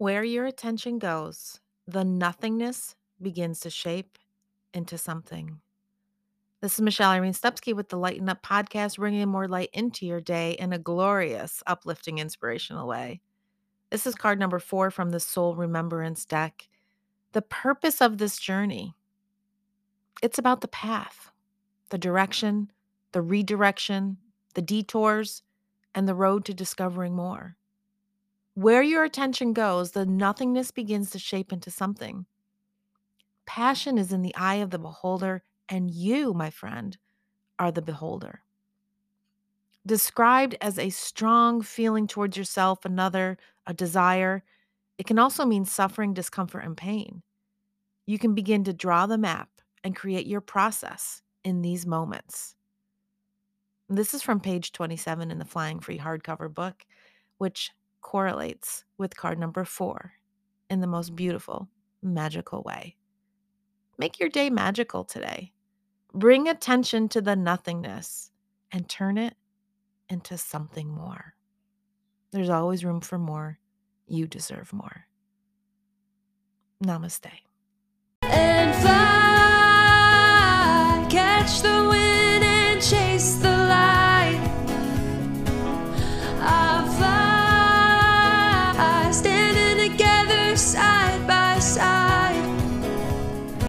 Where your attention goes, the nothingness begins to shape into something. This is Michelle Irene Stupski with the Lighten Up podcast, bringing more light into your day in a glorious, uplifting, inspirational way. This is card number four from the Soul Remembrance deck. The purpose of this journey it's about the path, the direction, the redirection, the detours, and the road to discovering more. Where your attention goes, the nothingness begins to shape into something. Passion is in the eye of the beholder, and you, my friend, are the beholder. Described as a strong feeling towards yourself, another, a desire, it can also mean suffering, discomfort, and pain. You can begin to draw the map and create your process in these moments. This is from page 27 in the Flying Free hardcover book, which correlates with card number four in the most beautiful, magical way. Make your day magical today. Bring attention to the nothingness and turn it into something more. There's always room for more. You deserve more. Namaste. I stand